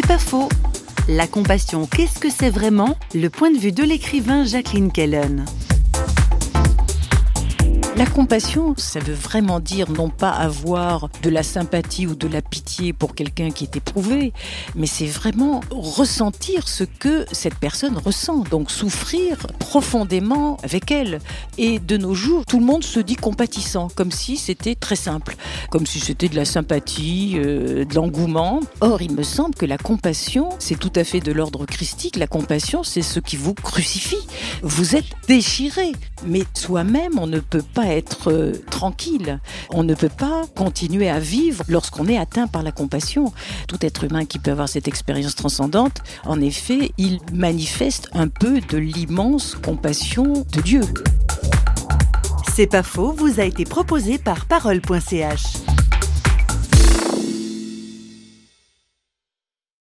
C'est pas faux. La compassion, qu'est-ce que c'est vraiment? Le point de vue de l'écrivain Jacqueline Kellen. La compassion, ça veut vraiment dire non pas avoir de la sympathie ou de la pitié pour quelqu'un qui est éprouvé, mais c'est vraiment ressentir ce que cette personne ressent, donc souffrir profondément avec elle. Et de nos jours, tout le monde se dit compatissant, comme si c'était très simple, comme si c'était de la sympathie, euh, de l'engouement. Or, il me semble que la compassion, c'est tout à fait de l'ordre christique. La compassion, c'est ce qui vous crucifie. Vous êtes déchiré, mais soi-même, on ne peut pas être euh, tranquille. On ne peut pas continuer à vivre lorsqu'on est atteint par la compassion. Tout être humain qui peut avoir cette expérience transcendante, en effet, il manifeste un peu de l'immense compassion de Dieu. C'est pas faux, vous a été proposé par parole.ch.